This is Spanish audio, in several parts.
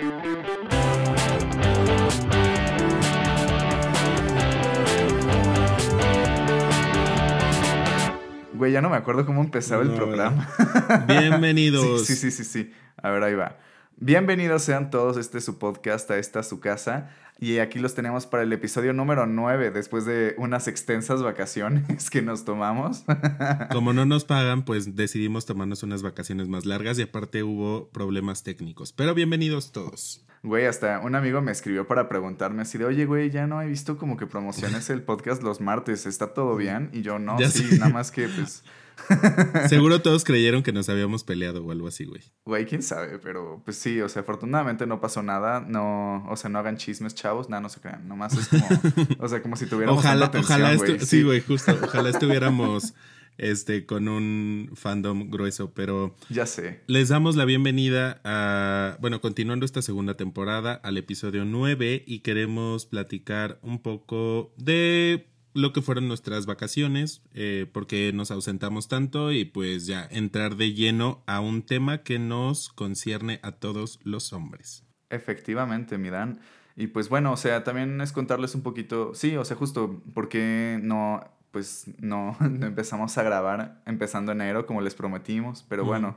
Güey, ya no me acuerdo cómo empezaba el programa. Bienvenidos. Sí, sí, sí, sí. A ver, ahí va. Bienvenidos sean todos, este es su podcast, a esta su casa. Y aquí los tenemos para el episodio número 9, después de unas extensas vacaciones que nos tomamos. Como no nos pagan, pues decidimos tomarnos unas vacaciones más largas y aparte hubo problemas técnicos. Pero bienvenidos todos. Güey, hasta un amigo me escribió para preguntarme así de, oye, güey, ya no he visto como que promociones el podcast los martes, ¿está todo bien? Y yo, no, Ya sí, sé. nada más que, pues, Seguro todos creyeron que nos habíamos peleado o algo así, güey. güey, quién sabe, pero pues sí, o sea, afortunadamente no pasó nada, no, o sea, no hagan chismes, chavos, nada, no se crean, nomás es como, o sea, como si tuviéramos Ojalá, atención, ojalá, güey, estu- sí, güey, justo. Ojalá estuviéramos este, con un fandom grueso, pero Ya sé. les damos la bienvenida a, bueno, continuando esta segunda temporada, al episodio 9 y queremos platicar un poco de lo que fueron nuestras vacaciones, eh, porque nos ausentamos tanto y pues ya entrar de lleno a un tema que nos concierne a todos los hombres. Efectivamente, mi Dan. Y pues bueno, o sea, también es contarles un poquito, sí, o sea, justo porque no, pues no, no empezamos a grabar empezando enero como les prometimos, pero bueno,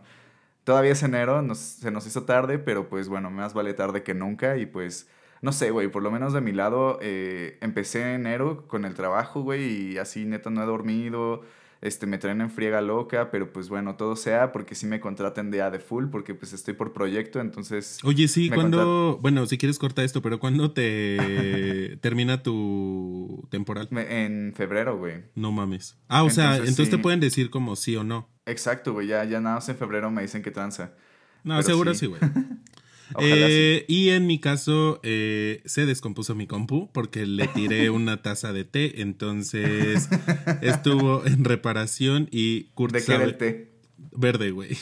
todavía es enero, nos- se nos hizo tarde, pero pues bueno, más vale tarde que nunca y pues, no sé, güey, por lo menos de mi lado, eh, empecé enero con el trabajo, güey, y así neta no he dormido. Este, me traen en friega loca, pero pues bueno, todo sea porque sí me contraten de A de full, porque pues estoy por proyecto, entonces... Oye, sí, cuando, bueno, si quieres corta esto, pero ¿cuándo te termina tu temporal? Me- En febrero, güey. No mames. Ah, o sea, Entonces, te pueden decir como sí o no. Exacto, güey. Ya, ya nada más en febrero me dicen que tranza. No, Pero seguro sí. güey. Eh, Y en mi caso, eh, se descompuso mi compu porque le tiré una taza de té, entonces estuvo en reparación y Kurt ¿De qué era el té? Verde, güey.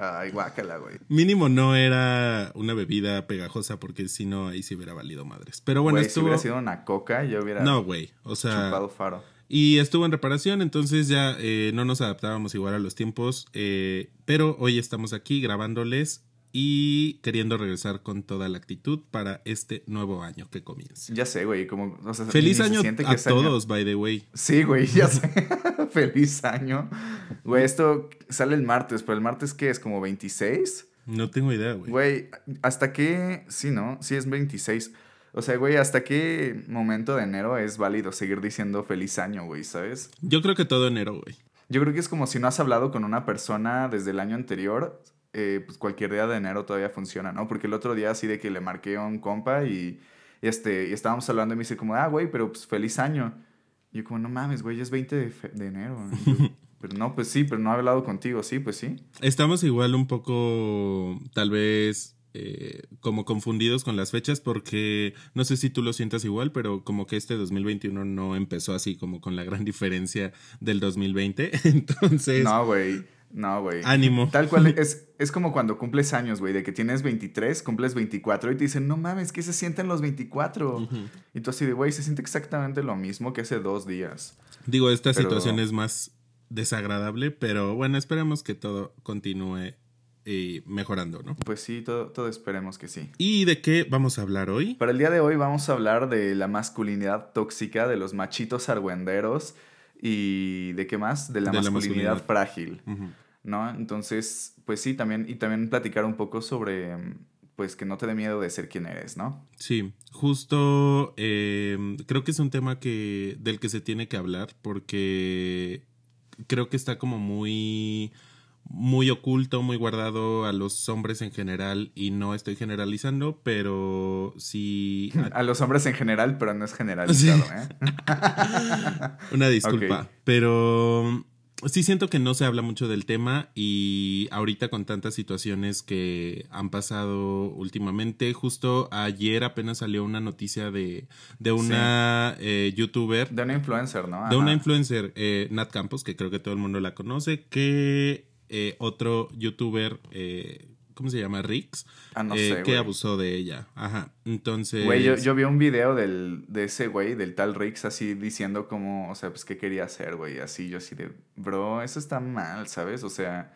Ay, guácala, güey. Mínimo no era una bebida pegajosa porque si no, ahí sí hubiera valido madres. Pero bueno, Güey, si estuvo... hubiera sido una coca, yo hubiera No, güey. O sea... chupado faro. Y estuvo en reparación, entonces ya eh, no nos adaptábamos igual a los tiempos, eh, pero hoy estamos aquí grabándoles y queriendo regresar con toda la actitud para este nuevo año que comienza. Ya sé, güey. Como, o sea, Feliz se año a año. todos, by the way. Sí, güey, ya sé. Feliz año. Güey, esto sale el martes, pero el martes, ¿qué es? ¿Como 26? No tengo idea, güey. Güey, ¿hasta qué? Sí, ¿no? Sí es 26. O sea, güey, ¿hasta qué momento de enero es válido seguir diciendo feliz año, güey, ¿sabes? Yo creo que todo enero, güey. Yo creo que es como si no has hablado con una persona desde el año anterior, eh, pues cualquier día de enero todavía funciona, ¿no? Porque el otro día así de que le marqué a un compa y, este, y estábamos hablando y me dice como, ah, güey, pero pues feliz año. Y yo como, no mames, güey, ya es 20 de, de enero. Yo, pero no, pues sí, pero no he hablado contigo, sí, pues sí. Estamos igual un poco, tal vez, eh, como confundidos con las fechas porque no sé si tú lo sientas igual, pero como que este 2021 no empezó así como con la gran diferencia del 2020. Entonces, No, güey. No, güey. ánimo. Tal cual, es, es como cuando cumples años, güey, de que tienes 23, cumples 24 y te dicen, no mames, ¿qué se sienten los 24? Ujú. Y tú así de, güey, se siente exactamente lo mismo que hace dos días. Digo, esta Pero- situación es más desagradable, pero bueno, esperemos que todo continúe eh, mejorando, ¿no? Pues sí, todo, todo esperemos que sí. ¿Y de qué vamos a hablar hoy? Para el día de hoy vamos a hablar de la masculinidad tóxica, de los machitos argüenderos y de qué más, de la, De la masculinidad, frágil. ¿no? Entonces, pues sí, también, y también platicar un poco sobre, pues que no te dé miedo de ser quien eres, ¿no? Sí, justo eh, creo que es un tema que del que se tiene que hablar porque creo que está como muy muy oculto, muy guardado a los hombres en general y no estoy generalizando, pero sí A los hombres en general, pero no es generalizado, ¿eh? Una disculpa. Pero sí siento que no se habla mucho del tema y ahorita con tantas situaciones que han pasado últimamente, justo ayer apenas salió una noticia de, de una eh, youtuber, De una influencer, ¿no? de una influencer, eh, Nat Campos, que creo que todo el mundo la conoce, que eh, otro youtuber, eh, ¿cómo se llama? Rix, Ah, no eh, sé, que güey. abusó de ella. Ajá. Entonces... Güey, yo, yo vi un video del, de ese güey, del tal Rix, así diciendo como, o sea, pues qué quería hacer, güey. Así, yo así de, bro, eso está mal, ¿sabes? O sea,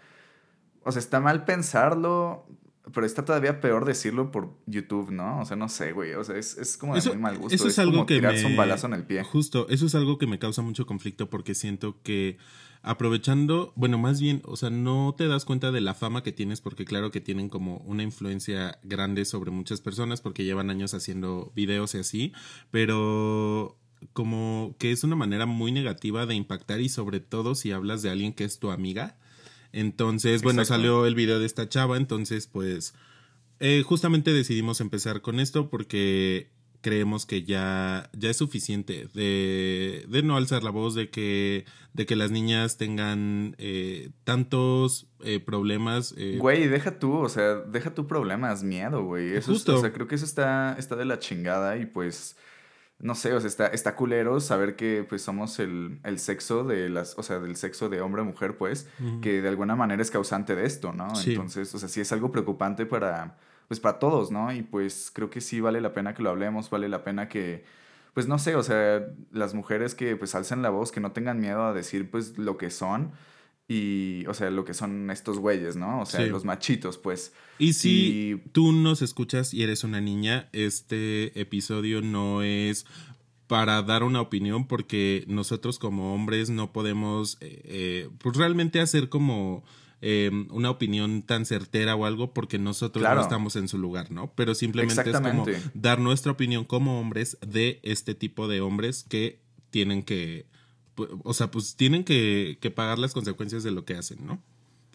o sea, está mal pensarlo. pero está todavía peor decirlo por YouTube, ¿no? O sea, no sé, güey. O sea, es, es como de Eso- muy mal gusto. eso es es algo como que tirarse me- un balazo en el pie. Justo, eso es algo que me causa mucho conflicto porque siento que aprovechando, bueno, más bien, o sea, no te das cuenta de la fama que tienes porque claro que tienen como una influencia grande sobre muchas personas porque llevan años haciendo videos y así, pero como que es una manera muy negativa de impactar y sobre todo si hablas de alguien que es tu amiga. Entonces, bueno, Exacto. salió el video de esta chava, entonces pues eh, justamente decidimos empezar con esto porque creemos que ya, ya es suficiente de, de no alzar la voz, de que, de que las niñas tengan eh, tantos eh, problemas. eh, Güey, deja tú, o sea, deja tu problemas, miedo, güey. Eso es- Justo. o sea, creo que eso está, está de la chingada y pues, no sé, o sea, está, está culero saber que pues somos el, el sexo de las, o sea, del sexo de hombre a mujer, pues, que de alguna manera es causante de esto, ¿no? Sí. Entonces, o sea, sí es algo preocupante para, pues, para todos, ¿no? Y pues creo que sí vale la pena que lo hablemos, vale la pena que, pues, no sé, o sea, las mujeres que pues alcen la voz, que no tengan miedo a decir pues lo que son y, o sea, lo que son estos güeyes, ¿no? O sea, Sí. los machitos, pues. Y si Y tú nos escuchas y eres una niña, este episodio no es para dar una opinión porque nosotros como hombres no podemos eh, eh, pues realmente hacer como eh, una opinión tan certera o algo porque nosotros Claro. no estamos en su lugar, ¿no? Pero simplemente es como dar nuestra opinión como hombres de este tipo de hombres que tienen que, o sea, pues tienen que, que pagar las consecuencias de lo que hacen, ¿no?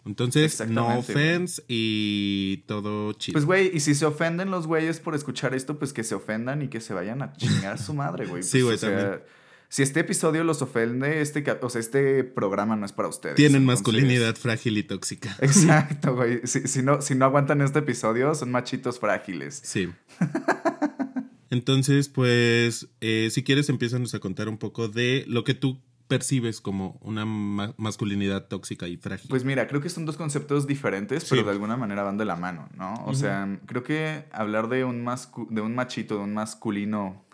Entonces, no offense y todo chido. Pues, güey, y si se ofenden los güeyes por escuchar esto, pues que se ofendan y que se vayan a chingar a su madre, güey. Sí, Pues, güey, o sea, también. Si este episodio los ofende, este, o sea, este programa no es para ustedes. Tienen Entonces- masculinidad frágil y tóxica. Exacto, güey. Si, si no, si no aguantan este episodio, son machitos frágiles. Sí. Entonces, pues, eh, si quieres, empiezanos a contar un poco de lo que tú percibes como una ma- masculinidad tóxica y frágil. Pues mira, creo que son dos conceptos diferentes, Sí. pero de alguna manera van de la mano, ¿no? O sea, creo que hablar de un, de un machito, de un masculino,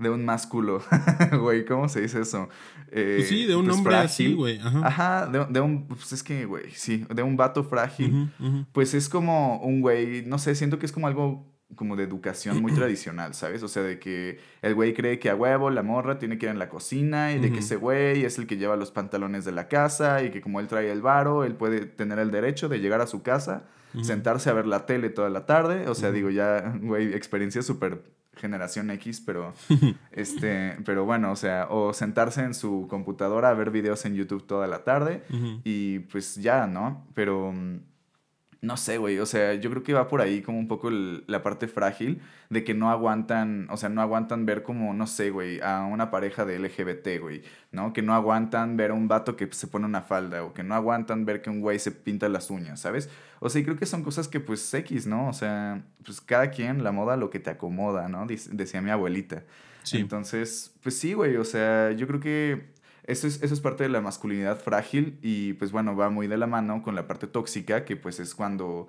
de un másculo, güey, ¿cómo se dice eso? Eh, Pues sí, de un pues, hombre así, frágil. güey. Ajá. Ajá, de, de un, pues es que, güey, sí, de un vato frágil, pues es como un güey, no sé, siento que es como algo como de educación muy tradicional, ¿sabes? O sea, de que el güey cree que a huevo la morra tiene que ir en la cocina y de que ese güey es el que lleva los pantalones de la casa y que como él trae el varo, él puede tener el derecho de llegar a su casa, sentarse a ver la tele toda la tarde, o sea, digo ya, güey, experiencia súper generación X, pero este, pero bueno, o sea, o sentarse en su computadora a ver videos en YouTube toda la tarde y pues ya, ¿no? Pero mm, no sé, güey, o sea, yo creo que va por ahí como un poco el- la parte frágil de que no aguantan, o sea, no aguantan ver como, no sé, güey, a una pareja de LGBT, güey, ¿no? Que no aguantan ver a un vato que se pone una falda o que no aguantan ver que un güey se pinta las uñas, ¿sabes? O sea, y creo que son cosas que pues X, ¿no? O sea, pues cada quien la moda lo que te acomoda, ¿no? Dice- decía mi abuelita. Sí. Entonces, pues sí, güey, o sea, yo creo que eso es, eso es parte de la masculinidad frágil y pues bueno, va muy de la mano con la parte tóxica, que pues es cuando,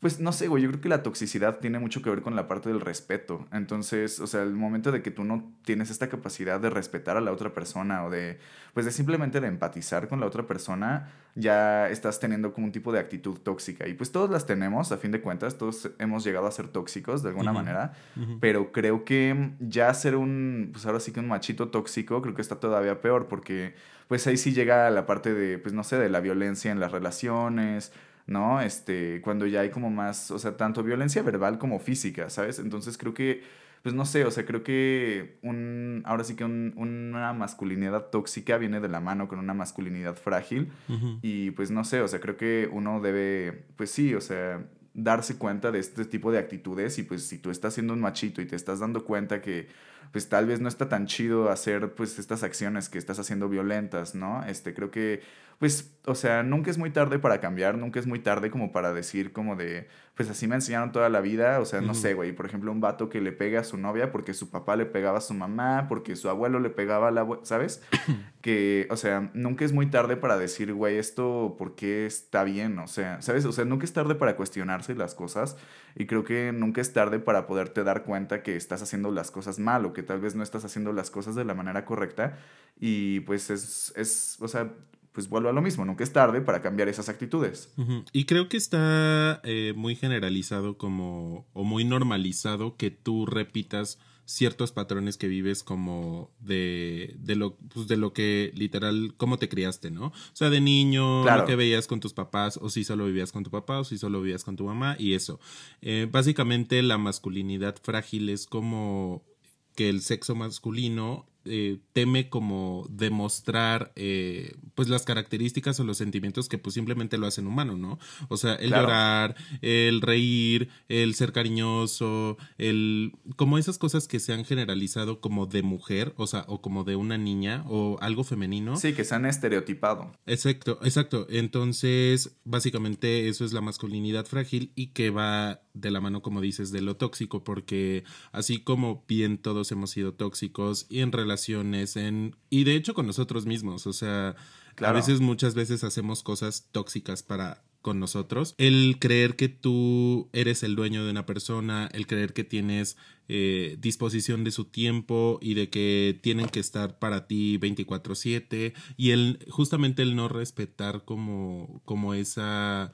pues no sé, güey, yo creo que la toxicidad tiene mucho que ver con la parte del respeto. Entonces, o sea, el momento de que tú no tienes esta capacidad de respetar a la otra persona o de, pues de simplemente de empatizar con la otra persona, ya estás teniendo como un tipo de actitud tóxica. Y pues todos las tenemos, a fin de cuentas, todos hemos llegado a ser tóxicos de alguna manera. Pero creo que ya ser un, pues ahora sí que un machito tóxico, creo que está todavía peor porque pues ahí sí llega la parte de, pues no sé, de la violencia en las relaciones, ¿no? Este, cuando ya hay como más, o sea, tanto violencia verbal como física, ¿sabes? Entonces creo que, pues no sé, o sea, creo que un, ahora sí que un- una masculinidad tóxica viene de la mano con una masculinidad frágil. Y pues no sé, o sea, creo que uno debe, pues sí, o sea, darse cuenta de este tipo de actitudes y pues si tú estás siendo un machito y te estás dando cuenta que pues tal vez no está tan chido hacer pues estas acciones que estás haciendo violentas, ¿no? Este, creo que pues, o sea, nunca es muy tarde para cambiar, nunca es muy tarde como para decir como de, pues así me enseñaron toda la vida, o sea, no sé, güey, por ejemplo, un vato que le pega a su novia porque su papá le pegaba a su mamá, porque su abuelo le pegaba a la ¿sabes? que, o sea, nunca es muy tarde para decir, güey, esto, ¿por qué está bien? O sea, ¿sabes? O sea, nunca es tarde para cuestionarse las cosas y creo que nunca es tarde para poderte dar cuenta que estás haciendo las cosas mal o que tal vez no estás haciendo las cosas de la manera correcta y pues es, es o sea, pues vuelvo a lo mismo, nunca es tarde para cambiar esas actitudes. Y creo que está eh, muy generalizado como, o muy normalizado que tú repitas ciertos patrones que vives como de, de lo, pues de lo que literal, cómo te criaste, ¿no? O sea, de niño, lo que veías con tus papás, o si solo vivías con tu papá, o si solo vivías con tu mamá, y eso. Eh, básicamente la masculinidad frágil es como que el sexo masculino eh, teme como demostrar eh, pues las características o los sentimientos que pues simplemente lo hacen humano, ¿no? O sea, el llorar, el reír, el ser cariñoso, el como esas cosas que se han generalizado como de mujer, o sea, o como de una niña o algo femenino. Sí, que se han estereotipado. Exacto, exacto. Entonces, básicamente eso es la masculinidad frágil y que va de la mano, como dices, de lo tóxico, porque así como bien todos hemos sido tóxicos y en relaciones, en, y de hecho con nosotros mismos, o sea, a veces, muchas veces hacemos cosas tóxicas para con nosotros. El creer que tú eres el dueño de una persona, el creer que tienes eh, disposición de su tiempo y de que tienen que estar para ti 24/7 y el justamente el no respetar como, como esa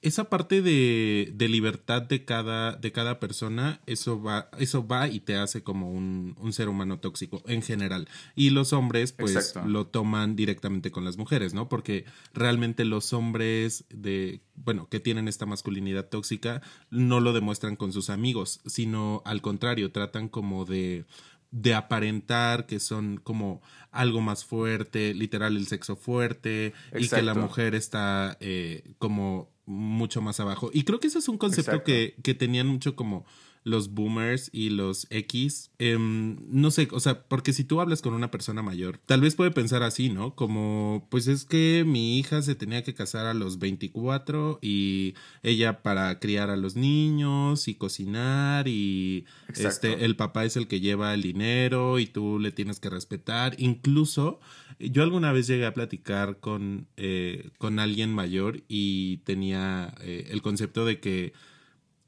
esa parte de, de, libertad de cada, de cada persona, eso va, eso va y te hace como un, un ser humano tóxico en general. Y los hombres, pues, lo toman directamente con las mujeres, ¿no? Porque realmente los hombres de, bueno, que tienen esta masculinidad tóxica, no lo demuestran con sus amigos, sino al contrario, tratan como de de aparentar que son como algo más fuerte, literal el sexo fuerte y que la mujer está eh, como mucho más abajo. Y creo que ese es un concepto que, que, tenían mucho como los boomers y los X. Em, no sé, o sea, porque si tú hablas con una persona mayor, tal vez puede pensar así, ¿no? Como, pues es que mi hija se tenía que casar a los 24 y ella para criar a los niños y cocinar y este, el papá es el que lleva el dinero y tú le tienes que respetar. Incluso yo alguna vez llegué a platicar con, eh, con alguien mayor y tenía eh, el concepto de que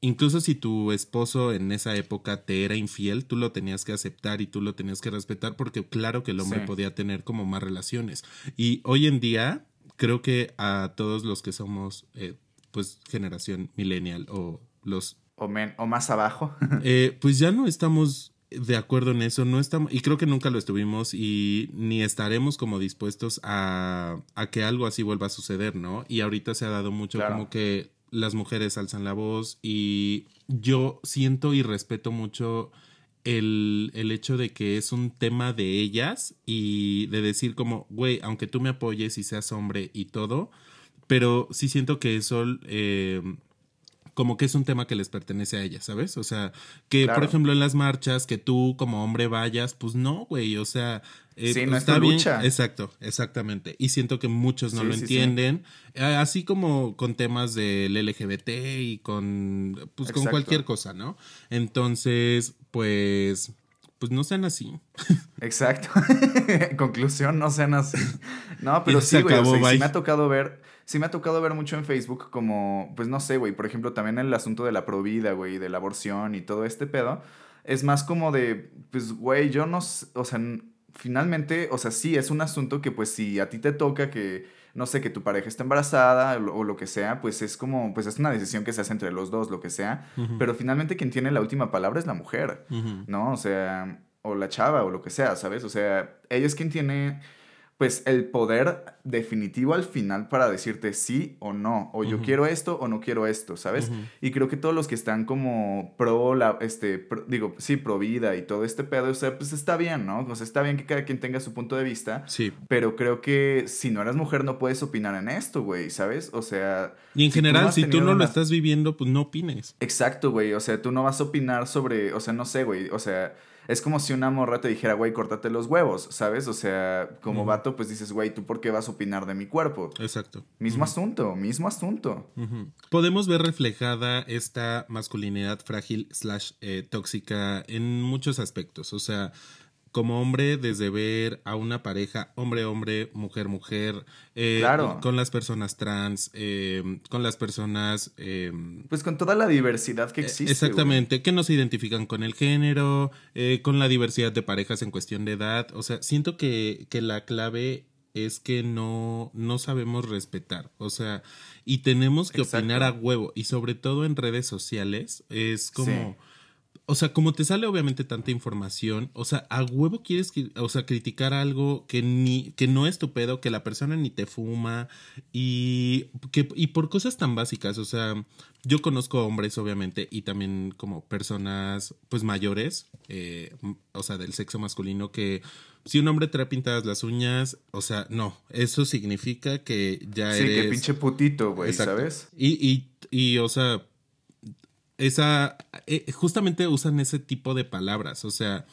incluso si tu esposo en esa época te era infiel, tú lo tenías que aceptar y tú lo tenías que respetar porque claro que el hombre podía tener como más relaciones. Y hoy en día creo que a todos los que somos eh, pues generación millennial o los... O, o más abajo. eh, pues ya no estamos de acuerdo en eso, no estamos, y creo que nunca lo estuvimos y ni estaremos como dispuestos a, a que algo así vuelva a suceder, ¿no? Y ahorita se ha dado mucho como que las mujeres alzan la voz y yo siento y respeto mucho el, el, hecho de que es un tema de ellas y de decir como, güey, aunque tú me apoyes y seas hombre y todo, pero sí siento que eso eh, como que es un tema que les pertenece a ellas, ¿sabes? O sea, que por ejemplo en las marchas, que tú como hombre vayas, pues no, güey, o sea, eh, sí, no está bien. Lucha. Exacto, exactamente. Y siento que muchos no lo entienden, así como con temas del LGBT y con, pues con cualquier cosa, ¿no? Entonces, pues, pues no sean así. Exacto. Conclusión, no sean así. No, pero sí, güey, sí me ha tocado ver sí me ha tocado ver mucho en Facebook como, pues no sé, güey, por ejemplo, también el asunto de la provida, güey, de la aborción y todo este pedo, es más como de, pues, güey, yo no, o sea, finalmente, o sea, sí, es un asunto que, pues, si a ti te toca que, no sé, que tu pareja está embarazada o, lo que sea, pues es como, pues es una decisión que se hace entre los dos, lo que sea, pero finalmente quien tiene la última palabra es la mujer, ¿no? O sea, o la chava o lo que sea, ¿sabes? O sea, ella es quien tiene pues el poder definitivo al final para decirte sí o no, o yo quiero esto o no quiero esto, ¿sabes? Y creo que todos los que están como pro, la, este, digo, sí, pro vida y todo este pedo, o sea, pues está bien, ¿no? O sea, está bien que cada quien tenga su punto de vista, sí. pero creo que si no eres mujer no puedes opinar en esto, güey, ¿sabes? O sea... Y en general, si tú no lo estás viviendo, pues no opines. Exacto, güey, o sea, tú no vas a opinar sobre, o sea, no sé, güey, o sea es como si una morra te dijera, güey, córtate los huevos, ¿sabes? O sea, como vato, pues dices, güey, ¿tú por qué vas a opinar de mi cuerpo? Exacto. Mismo asunto, mismo asunto. Podemos ver reflejada esta masculinidad frágil slash eh, tóxica en muchos aspectos. O sea, como hombre desde ver a una pareja hombre-hombre, mujer-mujer, eh, con las personas trans, eh, con las personas... Eh, pues con toda la diversidad que existe. Exactamente, que no se identifican con el género, con la diversidad de parejas en cuestión de edad. O sea, siento que, que la clave es que no, no sabemos respetar. O sea, y tenemos que opinar a huevo. Y sobre todo en redes sociales, es como. O sea, como te sale obviamente tanta información, o sea, a huevo quieres, o sea, criticar algo que ni, que no es tu pedo, que la persona ni te fuma y que, y por cosas tan básicas, o sea, yo conozco hombres obviamente y también como personas pues mayores, eh, o sea, del sexo masculino que si un hombre trae pintadas las uñas, o sea, no, eso significa que ya eres... Sí, que pinche putito, güey, ¿sabes? Y, y, y, o sea, esa, eh, justamente usan ese tipo de palabras, o sea,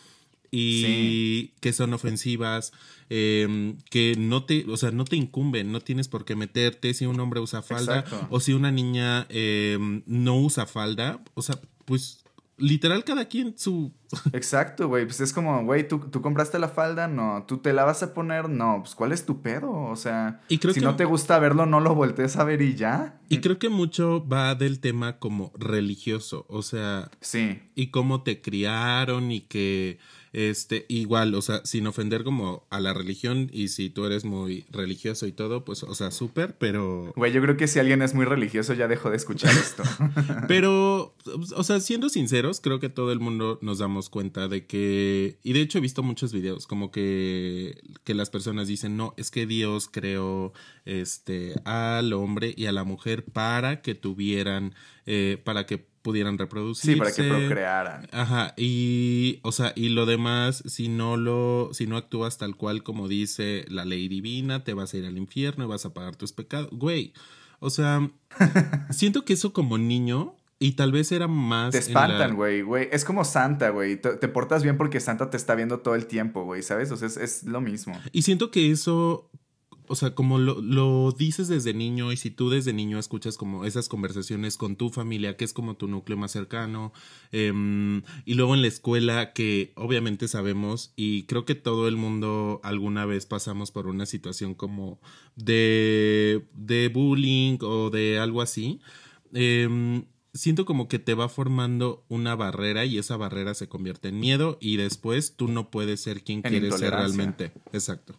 y que son ofensivas, em, que no te, o sea, no te incumben, no tienes por qué meterte si un hombre usa falda o si una niña em, no usa falda, o sea, pues literal cada quien su... Exacto, güey. Pues es como, güey, ¿tú, ¿tú, compraste la falda, no. ¿Tú te la vas a poner? No. Pues ¿cuál es tu pedo? O sea, si no te gusta verlo, no lo voltees a ver y ya. Y creo que mucho va del tema como religioso. O sea... Sí. Y cómo te criaron y que este, igual, o sea, sin ofender como a la religión y si tú eres muy religioso y todo, pues, o sea, súper, pero... Güey, yo creo que si alguien es muy religioso ya dejó de escuchar esto. pero, o sea, siendo sinceros, creo que todo el mundo nos damos cuenta de que... Y de hecho he visto muchos videos como que, que las personas dicen, no, es que Dios creó este, al hombre y a la mujer para que tuvieran, eh, para que pudieran reproducirse. Sí, para que procrearan. Ajá, y, o sea, y lo demás, si no lo, si no actúas tal cual como dice la ley divina, te vas a ir al infierno y vas a pagar tus pecados. Güey, o sea, siento que eso como niño, y tal vez era más. Te espantan, güey, güey. Es como Santa, güey. Te, te, portas bien porque Santa te está viendo todo el tiempo, güey, ¿sabes? O sea, es, es, lo mismo. Y siento que eso o sea, como lo, lo, dices desde niño y si tú desde niño escuchas como esas conversaciones con tu familia, que es como tu núcleo más cercano, eh, y luego en la escuela, que obviamente sabemos y creo que todo el mundo alguna vez pasamos por una situación como de, de bullying o de algo así, eh, siento como que te va formando una barrera y esa barrera se convierte en miedo y después tú no puedes ser quien quieres ser realmente. Exacto.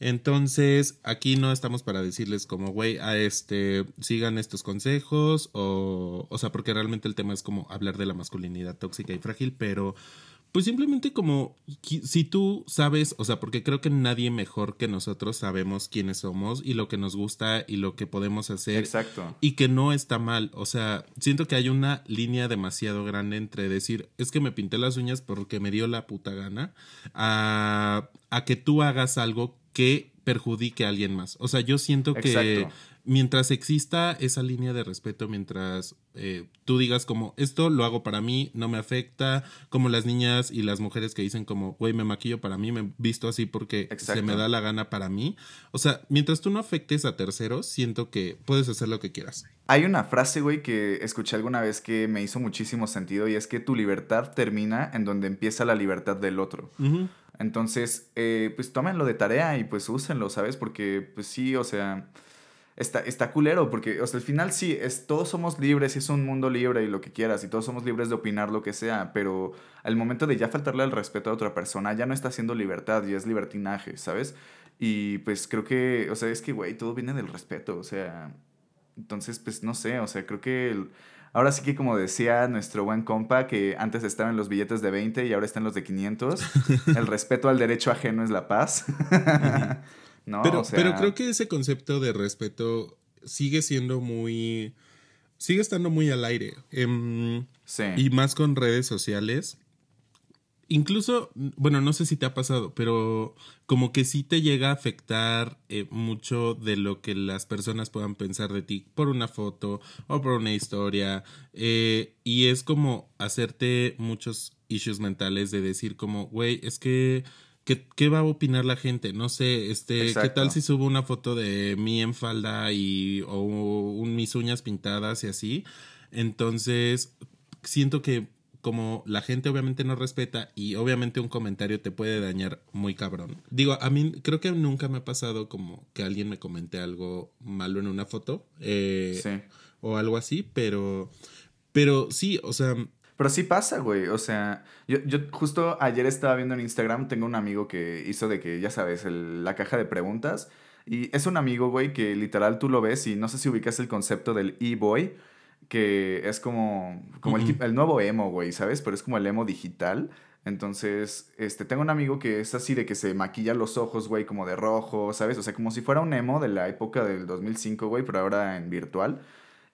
Entonces, aquí no estamos para decirles como, güey, a este, sigan estos consejos o, o sea, porque realmente el tema es como hablar de la masculinidad tóxica y frágil, pero pues simplemente como si tú sabes, o sea, porque creo que nadie mejor que nosotros sabemos quiénes somos y lo que nos gusta y lo que podemos hacer. Exacto. Y que no está mal. O sea, siento que hay una línea demasiado grande entre decir, es que me pinté las uñas porque me dio la puta gana, a, a que tú hagas algo que perjudique a alguien más. O sea, yo siento que mientras exista esa línea de respeto, mientras eh, tú digas como esto lo hago para mí, no me afecta, como las niñas y las mujeres que dicen como, güey, me maquillo para mí, me visto así porque se me da la gana para mí. O sea, mientras tú no afectes a terceros, siento que puedes hacer lo que quieras. Hay una frase, güey, que escuché alguna vez que me hizo muchísimo sentido y es que tu libertad termina en donde empieza la libertad del otro. Entonces, eh, pues tómenlo de tarea y pues úsenlo, ¿sabes? Porque, pues sí, o sea, está, está culero, porque, o sea, al final sí, es, todos somos libres y es un mundo libre y lo que quieras, y todos somos libres de opinar lo que sea, pero al momento de ya faltarle el respeto a otra persona, ya no está haciendo libertad y es libertinaje, ¿sabes? Y pues creo que, o sea, es que, güey, todo viene del respeto, o sea, entonces, pues no sé, o sea, creo que... El, Ahora sí que como decía nuestro buen compa, que antes estaba en los billetes de 20 y ahora está en los de 500, el respeto al derecho ajeno es la paz. ¿No? Pero, pero creo que ese concepto de respeto sigue siendo muy... sigue estando muy al aire. Em, sí. Y más con redes sociales incluso, bueno, no sé si te ha pasado, pero como que sí te llega a afectar eh, mucho de lo que las personas puedan pensar de ti por una foto o por una historia. Eh, y es como hacerte muchos issues mentales de decir como, güey, es que... ¿Qué, va a opinar la gente? No sé, este, ¿qué tal si subo una foto de mí en falda y o un, mis uñas pintadas y así? Entonces, siento que como la gente obviamente no respeta y obviamente un comentario te puede dañar muy cabrón. Digo, a mí creo que nunca me ha pasado como que alguien me comente algo malo en una foto eh, o algo así, pero, pero sí, o sea... Pero sí pasa, güey. O sea, yo, yo justo ayer estaba viendo en Instagram, tengo un amigo que hizo de que, ya sabes, el- la caja de preguntas. Y es un amigo, güey, que literal tú lo ves y no sé si ubicas el concepto del e-boy, que es como, como el, el nuevo emo, güey, ¿sabes? Pero es como el emo digital. Entonces, este, tengo un amigo que es así de que se maquilla los ojos, güey, como de rojo, ¿sabes? O sea, como si fuera un emo de la época del 2005, güey, pero ahora en virtual.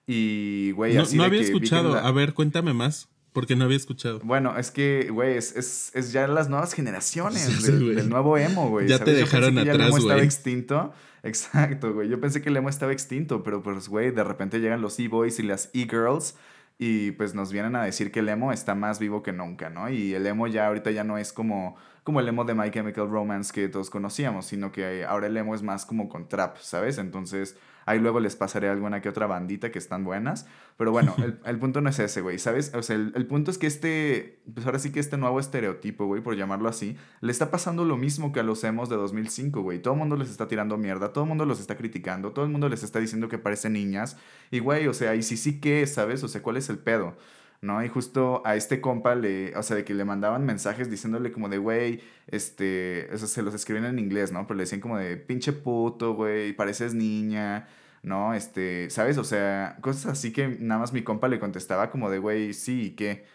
Y, güey, No, así no de había que escuchado. la- A ver, cuéntame más. Porque no había escuchado. Bueno, es que, güey, es, es, es ya las nuevas generaciones Sí, sí, del, nuevo emo, güey. Ya te ¿sabes? Yo pensé dejaron que ya el atrás, emo estaba extinto. Exacto, güey. Yo pensé que el emo estaba extinto, pero pues, güey, de repente llegan los e-boys y las e-girls y pues nos vienen a decir que el emo está más vivo que nunca, ¿no? Y el emo ya ahorita ya no es como, como el emo de My Chemical Romance que todos conocíamos, sino que ahora el emo es más como con trap, ¿sabes? Entonces... Ahí luego les pasaré alguna que otra bandita que están buenas. Pero bueno, el, el punto no es ese, güey, ¿sabes? O sea, el, el punto es que este, pues ahora sí que este nuevo estereotipo, güey, por llamarlo así, le está pasando lo mismo que a los emos de 2005, güey. Todo el mundo les está tirando mierda, todo el mundo los está criticando, todo el mundo les está diciendo que parecen niñas. Y, güey, o sea, y si sí que, ¿sabes? O sea, ¿cuál es el pedo? ¿No? Y justo a este compa le, o sea, de que le mandaban mensajes diciéndole como de, güey, este, o sea, se los escribían en inglés, ¿no? Pero le decían como de, pinche puto, güey, pareces niña, ¿no? Este, ¿sabes? O sea, cosas así que nada más mi compa le contestaba como de, güey, sí, ¿y qué?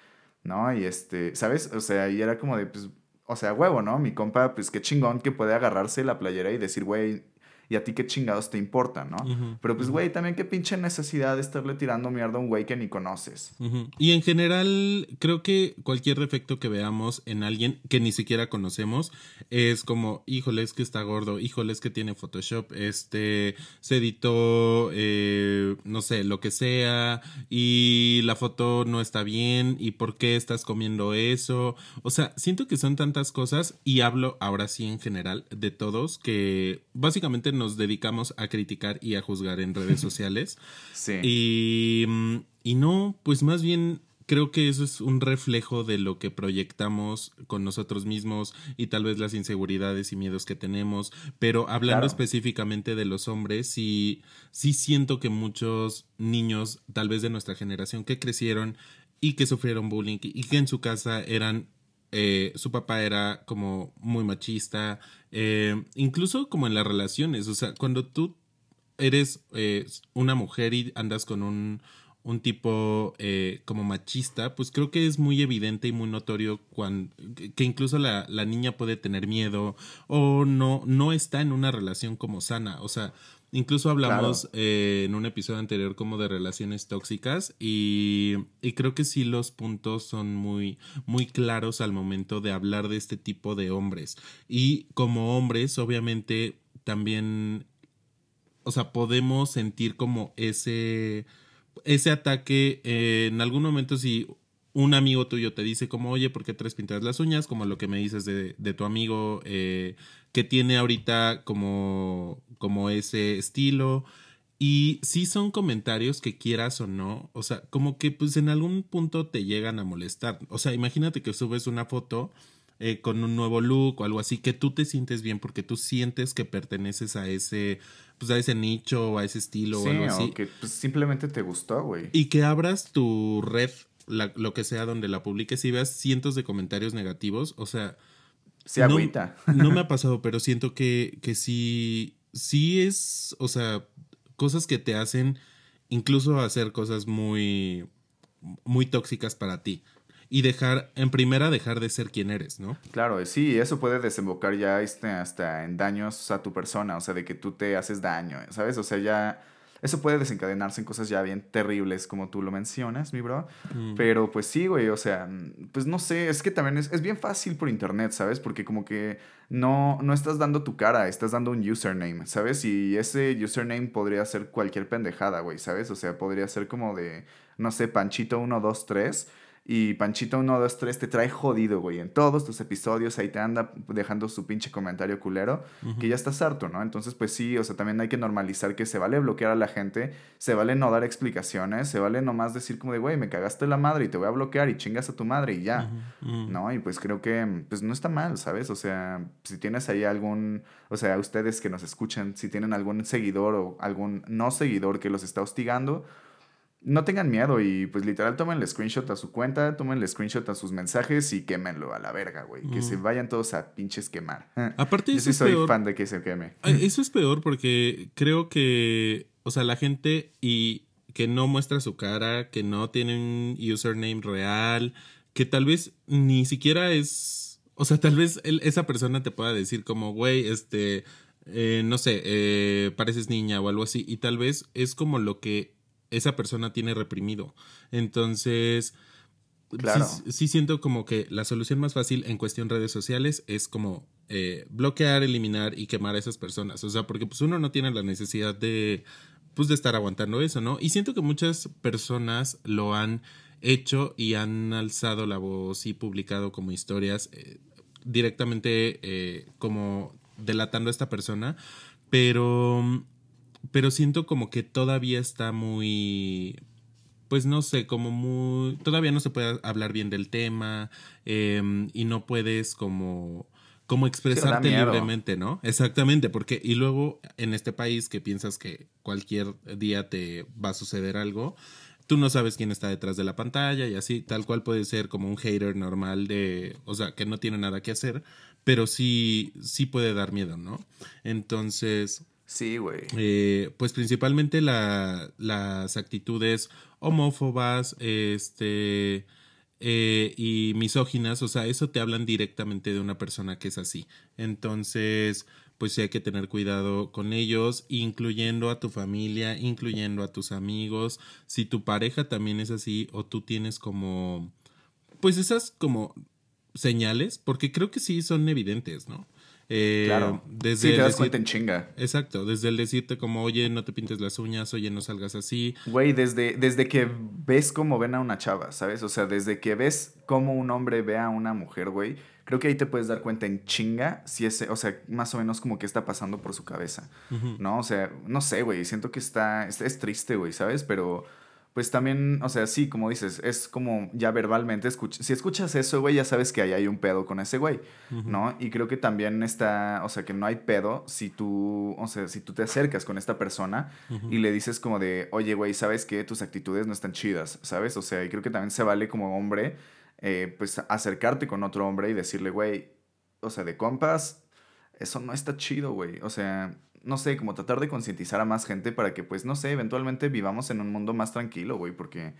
¿No? Y este, ¿sabes? O sea, y era como de, pues, o sea, huevo, ¿no? Mi compa, pues, qué chingón que puede agarrarse la playera y decir, güey, ¿y a ti qué chingados te importa, no? Pero pues, güey, también qué pinche necesidad de estarle tirando mierda a un güey que ni conoces. Y en general, creo que cualquier defecto que veamos en alguien que ni siquiera conocemos es como, híjole, es que está gordo, híjole, es que tiene Photoshop, este, se editó, eh, no sé, lo que sea, y la foto no está bien, y por qué estás comiendo eso. O sea, siento que son tantas cosas, y hablo ahora sí en general de todos, que básicamente nos dedicamos a criticar y a juzgar en redes sociales. Sí. Y, mm, y no, pues más bien creo que eso es un reflejo de lo que proyectamos con nosotros mismos y tal vez las inseguridades y miedos que tenemos. Pero hablando Claro. específicamente de los hombres, sí, sí siento que muchos niños, tal vez de nuestra generación, que crecieron y que sufrieron bullying y que en su casa eran eh, su papá era como muy machista, eh, incluso como en las relaciones, o sea, cuando tú eres eh, una mujer y andas con un, un tipo eh, como machista, pues creo que es muy evidente y muy notorio cuando, que incluso la, la niña puede tener miedo o no, no está en una relación como sana, o sea, Incluso hablamos Claro. eh, en un episodio anterior como de relaciones tóxicas y, y creo que sí los puntos son muy, muy claros al momento de hablar de este tipo de hombres. Y como hombres, obviamente, también, o sea, podemos sentir como ese, ese ataque eh, en algún momento si un amigo tuyo te dice como, oye, ¿por qué traes pintadas las uñas? Como lo que me dices de, de tu amigo eh, que tiene ahorita como, como ese estilo. Y sí son comentarios que quieras o no, o sea, como que pues en algún punto te llegan a molestar. O sea, imagínate que subes una foto eh, con un nuevo look o algo así, que tú te sientes bien porque tú sientes que perteneces a ese, pues a ese nicho o a ese estilo Sí, o algo así. o que pues, simplemente te gustó, güey. Y que abras tu red, la- lo que sea, donde la publiques y veas cientos de comentarios negativos, o sea, No- agüita. no me ha pasado, pero siento que, que sí, sí es, o sea, cosas que te hacen incluso hacer cosas muy, muy tóxicas para ti. Y dejar, en primera, dejar de ser quien eres, ¿no? Claro, sí, eso puede desembocar ya este, hasta en daños a tu persona, o sea, de que tú te haces daño, ¿sabes? O sea, ya eso puede desencadenarse en cosas ya bien terribles, como tú lo mencionas, mi bro. Mm. Pero pues sí, güey, o sea, pues no sé, es que también es, es bien fácil por internet, ¿sabes? Porque como que no, no estás dando tu cara, estás dando un username, ¿sabes? Y ese username podría ser cualquier pendejada, güey, ¿sabes? O sea, podría ser como de, no sé, Panchito123. Y Panchito123 te trae jodido, güey. En todos tus episodios ahí te anda dejando su pinche comentario culero que ya estás harto, ¿no? Entonces, pues sí, o sea, también hay que normalizar que se vale bloquear a la gente, se vale no dar explicaciones, se vale nomás decir como de, güey, me cagaste la madre y te voy a bloquear y chingas a tu madre y ya. ¿no? Y pues creo que, pues no está mal, ¿sabes? O sea, si tienes ahí algún, o sea, ustedes que nos escuchan, si tienen algún seguidor o algún no seguidor que los está hostigando, no tengan miedo y pues literal tomen el screenshot a su cuenta, tomen el screenshot a sus mensajes y quémenlo a la verga, güey. Que se vayan todos a pinches quemar. Aparte, Yo sí soy fan de que se queme. Eso es peor porque creo que, o sea, la gente y que no muestra su cara, que no tiene un username real, que tal vez ni siquiera es, o sea, tal vez esa persona te pueda decir como, güey, este, eh, no sé, eh, pareces niña o algo así, y tal vez es como lo que esa persona tiene reprimido. Entonces, claro. sí, siento como que la solución más fácil en cuestión redes sociales es como eh, bloquear, eliminar y quemar a esas personas. O sea, porque pues uno no tiene la necesidad de, pues, de estar aguantando eso, ¿no? Y siento que muchas personas lo han hecho y han alzado la voz y publicado como historias eh, directamente eh, como delatando a esta persona, pero pero siento como que todavía está muy, pues no sé, como muy, todavía no se puede hablar bien del tema em, y no puedes como como expresarte libremente, ¿no? Exactamente, porque y luego en este país que piensas que cualquier día te va a suceder algo, tú no sabes quién está detrás de la pantalla y así, tal cual puede ser como un hater normal de, o sea, que no tiene nada que hacer, pero sí, sí puede dar miedo, ¿no? Entonces, Sí, güey. Eh, pues principalmente la, las actitudes homófobas, este, eh, y misóginas, o sea, eso te hablan directamente de una persona que es así. Entonces, pues sí hay que tener cuidado con ellos, incluyendo a tu familia, incluyendo a tus amigos. Si tu pareja también es así o tú tienes como, pues esas como señales, porque creo que sí son evidentes, ¿no? Eh, claro. Desde sí, te das cuenta en chinga. Exacto, desde el decirte como, oye, no te pintes las uñas, oye, no salgas así. Güey, desde, desde que ves cómo ven a una chava, ¿sabes? O sea, desde que ves cómo un hombre ve a una mujer, güey, creo que ahí te puedes dar cuenta en chinga si ese, o sea, más o menos como que está pasando por su cabeza, ¿no? O sea, no sé, güey, siento que está, es, es triste, güey, ¿sabes? Pero pues también, o sea, sí, como dices, es como ya verbalmente, si escuchas eso, güey, ya sabes que ahí hay un pedo con ese güey, ¿no? Y creo que también está, o sea, que no hay pedo si tú, o sea, si tú te acercas con esta persona y le dices como de, oye, güey, ¿sabes que Tus actitudes no están chidas, ¿sabes? O sea, y creo que también se vale como hombre, eh, pues acercarte con otro hombre y decirle, güey, o sea, de compas, eso no está chido, güey, o sea no sé, como tratar de concientizar a más gente para que, pues, no sé, eventualmente vivamos en un mundo más tranquilo, güey, porque,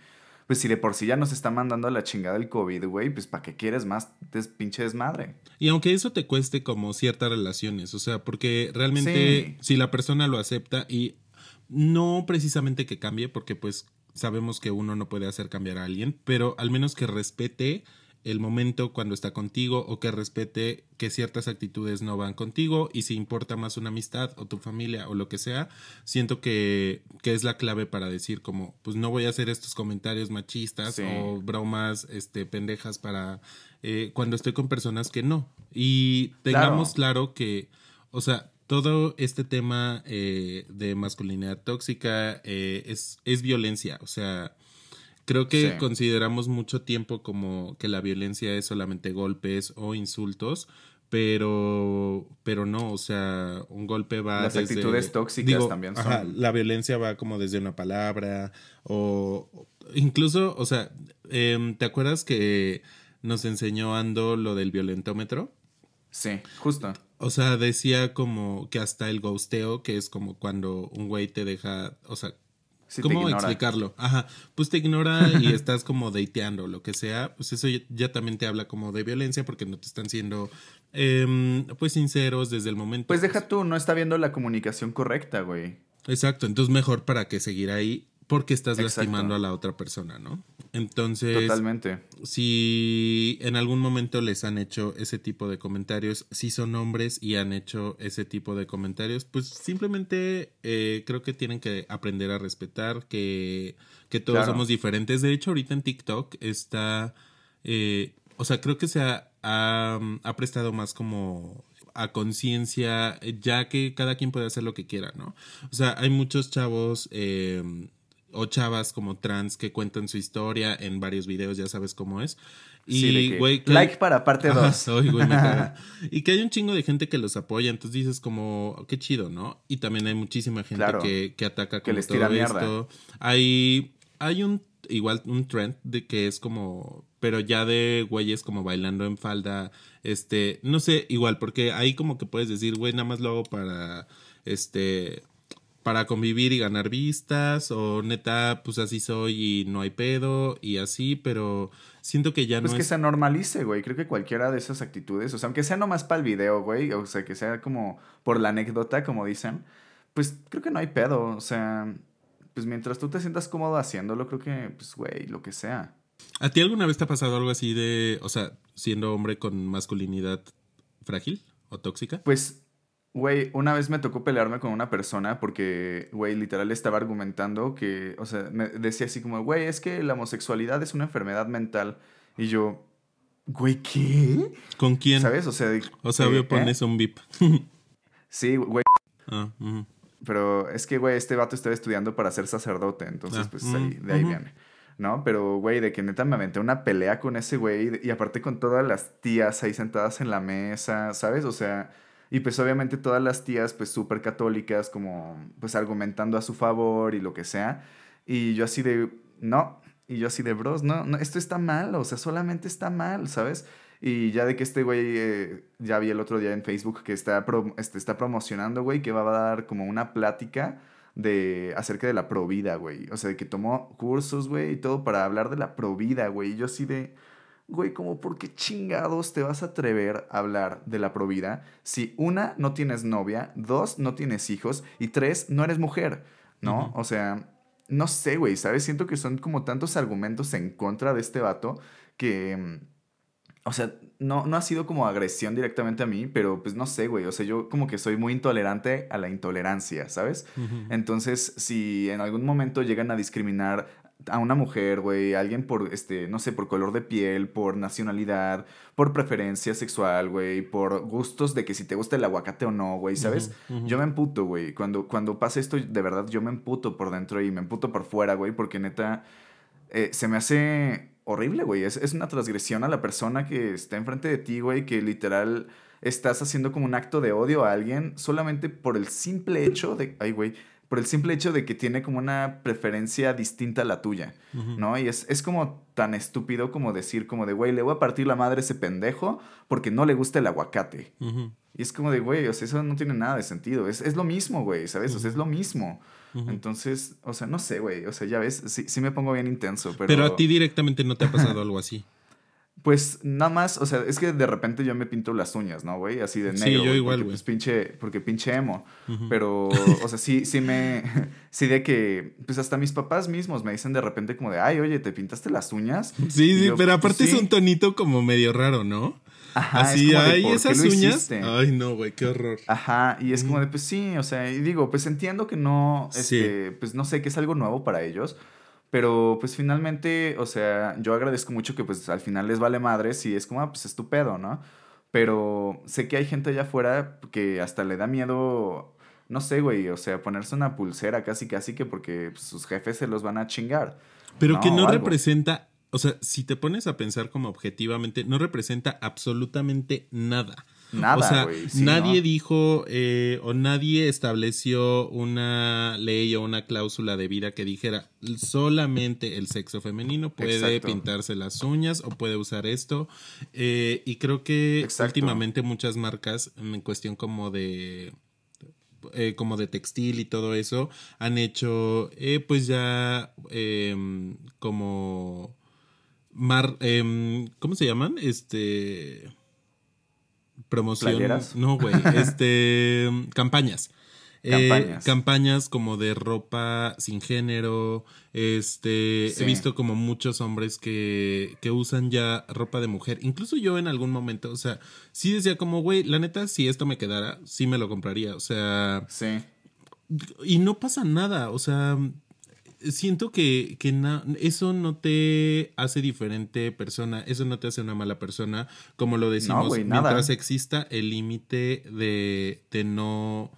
pues, si de por sí ya nos está mandando a la chingada el COVID, güey, pues, ¿para qué quieres más des pinche desmadre? Y aunque eso te cueste como ciertas relaciones, o sea, porque realmente si la persona lo acepta y no precisamente que cambie, porque, pues, sabemos que uno no puede hacer cambiar a alguien, pero al menos que respete el momento cuando está contigo o que respete que ciertas actitudes no van contigo y si importa más una amistad o tu familia o lo que sea, siento que, que es la clave para decir como, pues no voy a hacer estos comentarios machistas o bromas este, pendejas para eh, cuando estoy con personas que no. Y tengamos claro, que, o sea, todo este tema eh, de masculinidad tóxica eh, es, es violencia, o sea, Creo que consideramos mucho tiempo como que la violencia es solamente golpes o insultos, pero pero no, o sea, un golpe va Las actitudes tóxicas también son. la violencia va como desde una palabra o incluso, o sea, em, ¿te acuerdas que nos enseñó Ando lo del violentómetro? Sí, justo. O sea, decía como que hasta el ghosteo, que es como cuando un güey te deja, o sea, ¿Cómo explicarlo? Ajá, pues te ignora y estás como dateando, lo que sea, pues eso ya, también te habla como de violencia porque no te están siendo em, pues sinceros desde el momento. Pues deja tú, no está viendo la comunicación correcta, güey. Exacto, entonces mejor para que seguir ahí porque estás lastimando a la otra persona, ¿no? Entonces, totalmente. Si en algún momento les han hecho ese tipo de comentarios, si son hombres y han hecho ese tipo de comentarios, pues simplemente eh, creo que tienen que aprender a respetar que, que todos somos diferentes. De hecho, ahorita en TikTok está, eh, o sea, creo que se ha, ha, prestado más como a conciencia, ya que cada quien puede hacer lo que quiera, ¿no? O sea, hay muchos chavos eh, o chavas como trans que cuentan su historia en varios videos, ya sabes cómo es. Y, güey, like para parte 2. y que hay un chingo de gente que los apoya, entonces dices como, qué chido, ¿no? Y también hay muchísima gente que, que, ataca que les tira esto. Hay, hay un igual un trend de que es como pero ya de güeyes como bailando en falda este no sé igual porque ahí como que puedes decir güey nada más lo hago para este para convivir y ganar vistas o neta pues así soy y no hay pedo y así pero siento que ya pues no que es se normalice, güey. Creo que cualquiera de esas actitudes, o sea, aunque sea nomás para el video, güey, o sea, que sea como por la anécdota, como dicen, pues creo que no hay pedo, o sea, pues mientras tú te sientas cómodo haciéndolo, creo que, pues, güey, lo que sea. ¿A ti alguna vez te ha pasado algo así de, o sea, siendo hombre con masculinidad frágil o tóxica? Pues, güey, una vez me tocó pelearme con una persona porque, güey, literal estaba argumentando que, o sea, me decía así como, güey, es que la homosexualidad es una enfermedad mental. Y yo, güey, ¿qué? ¿Con quién? ¿Sabes? O sea, de- O sea, eh, obvio ¿eh? pones un bip. Sí, güey. ah. Pero es que, güey, este vato estaba estudiando para ser sacerdote, entonces, Ah, pues ahí, de ahí viene. ¿No? Pero, güey, de que neta me aventé una pelea con ese güey y aparte con todas las tías ahí sentadas en la mesa, ¿sabes? O sea, y pues obviamente todas las tías, pues súper católicas, como, pues argumentando a su favor y lo que sea. Y yo así de, no. Y yo así de, bros, no, no, esto está mal, o sea, solamente está mal, ¿sabes? Y ya de que este güey, eh, ya vi el otro día en Facebook que está, pro- este, está promocionando, güey, que va a dar como una plática de acerca de la provida, güey. O sea, de que tomó cursos, güey, y todo para hablar de la provida, güey. Y yo así de, güey, como por qué chingados te vas a atrever a hablar de la provida si una, no tienes novia, dos, no tienes hijos y tres, no eres mujer, ¿no? O sea, no sé, güey, ¿sabes? Siento que son como tantos argumentos en contra de este vato que... mm, o sea, no, no ha sido como agresión directamente a mí, pero pues no sé, güey. O sea, yo como que soy muy intolerante a la intolerancia, ¿sabes? Entonces, si en algún momento llegan a discriminar a una mujer, güey, alguien por, este, no sé, por color de piel, por nacionalidad, por preferencia sexual, güey, por gustos de que si te gusta el aguacate o no, güey, ¿sabes? Yo me emputo, güey. Cuando, cuando pasa esto, de verdad, yo me emputo por dentro y me emputo por fuera, güey, porque neta, eh, se me hace horrible, güey. Es, es una transgresión a la persona que está enfrente de ti, güey, que literal estás haciendo como un acto de odio a alguien solamente por el simple hecho de, ay, güey, por el simple hecho de que tiene como una preferencia distinta a la tuya. ¿no? Y es, es como tan estúpido como decir como de, güey, le voy a partir la madre a ese pendejo porque no le gusta el aguacate. Y es como de, güey, o sea, eso no tiene nada de sentido. Es, es lo mismo, güey, ¿sabes? O sea, es lo mismo. Entonces, o sea, no sé, güey. O sea, ya ves, sí, sí me pongo bien intenso, pero... Pero a ti directamente no te ha pasado algo así. Pues nada más, o sea, es que de repente yo me pinto las uñas, ¿no, güey? Así de negro. Sí, yo igual, güey. Pues pinche, porque pinche emo. Pero, o sea, sí, sí me. Sí, de que. Pues hasta mis papás mismos me dicen de repente como de, ay, oye, ¿te pintaste las uñas? Sí, Y sí, yo, pero pues, aparte es sí. un tonito como medio raro, ¿no? Ajá, es Así, como de, ay, ¿por qué esas lo uñas. hiciste? Ay, no, güey, qué horror. Ajá, y es como de, pues sí, o sea, y digo, pues entiendo que no, Sí. este, pues no sé, que es algo nuevo para ellos, pero pues finalmente, o sea, yo agradezco mucho que pues al final les vale madres y es como, ah, pues es tu pedo, ¿no? Pero sé que hay gente allá afuera que hasta le da miedo, no sé, güey, o sea, ponerse una pulsera casi casi que porque pues, sus jefes se los van a chingar. Pero que No, representa, o sea, si te pones a pensar como objetivamente, no representa absolutamente nada. Nada, o sea, sí, nadie ¿no? dijo eh, o nadie estableció una ley o una cláusula de vida que dijera solamente el sexo femenino puede Exacto. pintarse las uñas o puede usar esto. Eh, y creo que Exacto. últimamente muchas marcas en cuestión como de eh, como de textil y todo eso, han hecho eh, pues ya em, como mar, em, ¿cómo se llaman? Este promoción. ¿Playeras? No, güey, este campañas. Eh, Campañas. campañas como de ropa sin género. Este, Sí. he visto como muchos hombres que, que usan ya ropa de mujer. Incluso yo en algún momento, o sea, sí decía como, güey, la neta, si esto me quedara, sí me lo compraría. O sea, Sí. y no pasa nada, o sea, siento que, que na- eso no te hace diferente persona, eso no te hace una mala persona, como lo decimos, mientras exista el límite de, de no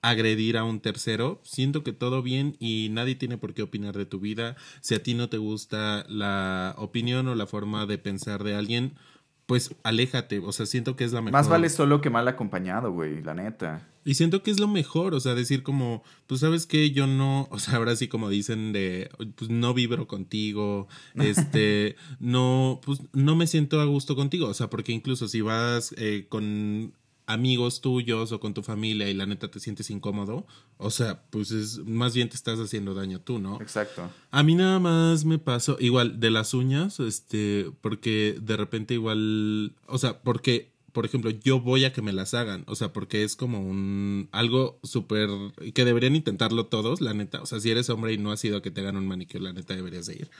agredir a un tercero, siento que todo bien y nadie tiene por qué opinar de tu vida. Si a ti no te gusta la opinión o la forma de pensar de alguien, pues aléjate, o sea, siento que es la mejor. Más vale solo que mal acompañado, güey, la neta. Y siento que es lo mejor, o sea, decir como, pues sabes que yo no, o sea, ahora sí como dicen de, pues no vibro contigo, este, no, pues no me siento a gusto contigo, o sea, porque incluso si vas eh, con amigos tuyos o con tu familia y la neta te sientes incómodo, o sea, pues es más bien te estás haciendo daño tú, ¿no? Exacto. A mí nada más me pasó igual de las uñas, este, porque de repente igual, o sea, porque por ejemplo, yo voy a que me las hagan, o sea, porque es como un algo súper que deberían intentarlo todos, la neta, o sea, si eres hombre y no has ido a que te hagan un manicure, la neta deberías de ir.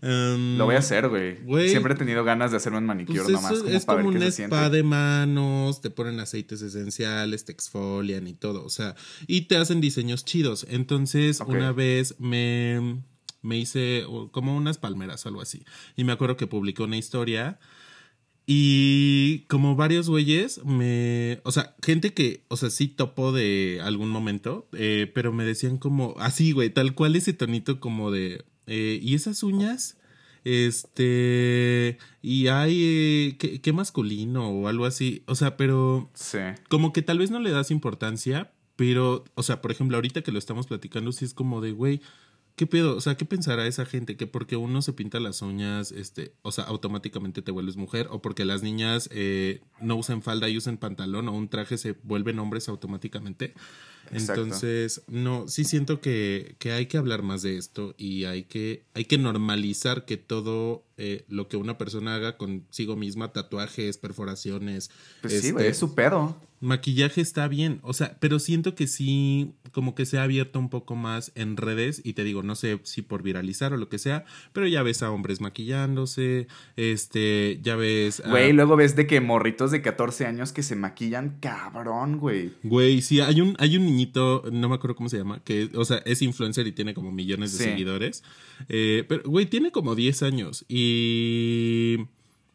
Lo voy a hacer, güey. Siempre he tenido ganas de hacerme un manicure pues nomás. Como es para como ver un spa de manos, te ponen aceites esenciales, te exfolian y todo. O sea, y te hacen diseños chidos. Entonces, una vez me, me hice como unas palmeras o algo así. Y me acuerdo que publicó una historia. Y como varios güeyes, me. O sea, gente que, o sea, sí topó de algún momento, eh, pero me decían como, así, güey, tal cual ese tonito como de eh, y esas uñas, este, y hay, eh, ¿qué, masculino o algo así. O sea, pero... Sí. Como que tal vez no le das importancia, pero, o sea, por ejemplo, ahorita que lo estamos platicando, sí es como de, güey, ¿qué pedo? O sea, ¿qué pensará esa gente? Que porque uno se pinta las uñas, este, o sea, automáticamente te vuelves mujer, o porque las niñas eh, no usan falda y usan pantalón o un traje se vuelven hombres automáticamente. Entonces, no, sí siento que, que, hay que hablar más de esto y hay que, hay que normalizar que todo eh, lo que una persona haga consigo misma, tatuajes, perforaciones. Pues sí, güey, este, es su pedo. Maquillaje está bien, o sea, pero siento que sí, como que se ha abierto un poco más en redes y te digo, no sé si por viralizar o lo que sea, pero ya ves a hombres maquillándose, este, ya ves... Güey, luego ves de que morritos de 14 años que se maquillan, cabrón, güey. Güey, sí, hay un, hay un niñito, no me acuerdo cómo se llama, que, o sea, es influencer y tiene como millones de seguidores, eh, pero, güey, tiene como 10 años y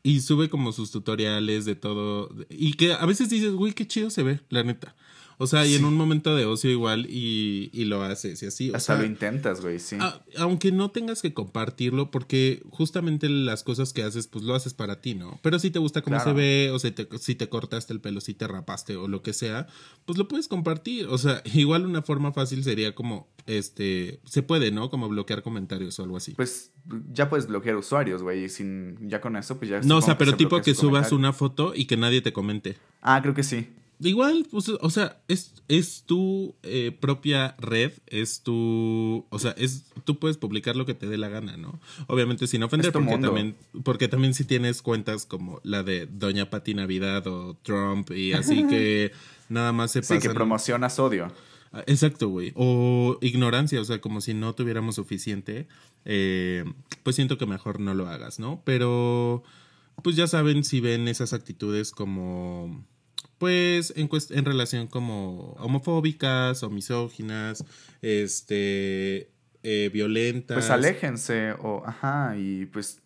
y. sube como sus tutoriales de todo. Y que a veces dices, güey, qué chido se ve, la neta. O sea, y en un momento de ocio igual y, y lo haces y así. Hasta lo intentas, güey, sí. aunque no tengas que compartirlo porque justamente las cosas que haces, pues lo haces para ti, ¿no? Pero si te gusta cómo se ve o si te, si te cortaste el pelo, si te rapaste o lo que sea, pues lo puedes compartir. O sea, igual una forma fácil sería como, este, se puede, ¿no? Como bloquear comentarios o algo así. Pues ya puedes bloquear usuarios, güey, y sin, ya con eso, pues ya... No, o sea, pero tipo que subas una foto y que nadie te comente. Ah, creo que sí. Igual, pues, o sea, es, es tu eh, propia red, es tu, o sea, es, tú puedes publicar lo que te dé la gana, ¿no? Obviamente sin ofender, porque también, porque también si tienes cuentas como la de Doña Pati Navidad o Trump y así que nada más se pasan. Sí, que promocionas odio. Ah, exacto, güey. O ignorancia, o sea, como si no tuviéramos suficiente, eh, pues siento que mejor no lo hagas, ¿no? Pero, pues ya saben si ven esas actitudes como pues en, en relación como homofóbicas o misóginas, este, eh, violentas. Pues aléjense o, ajá, y pues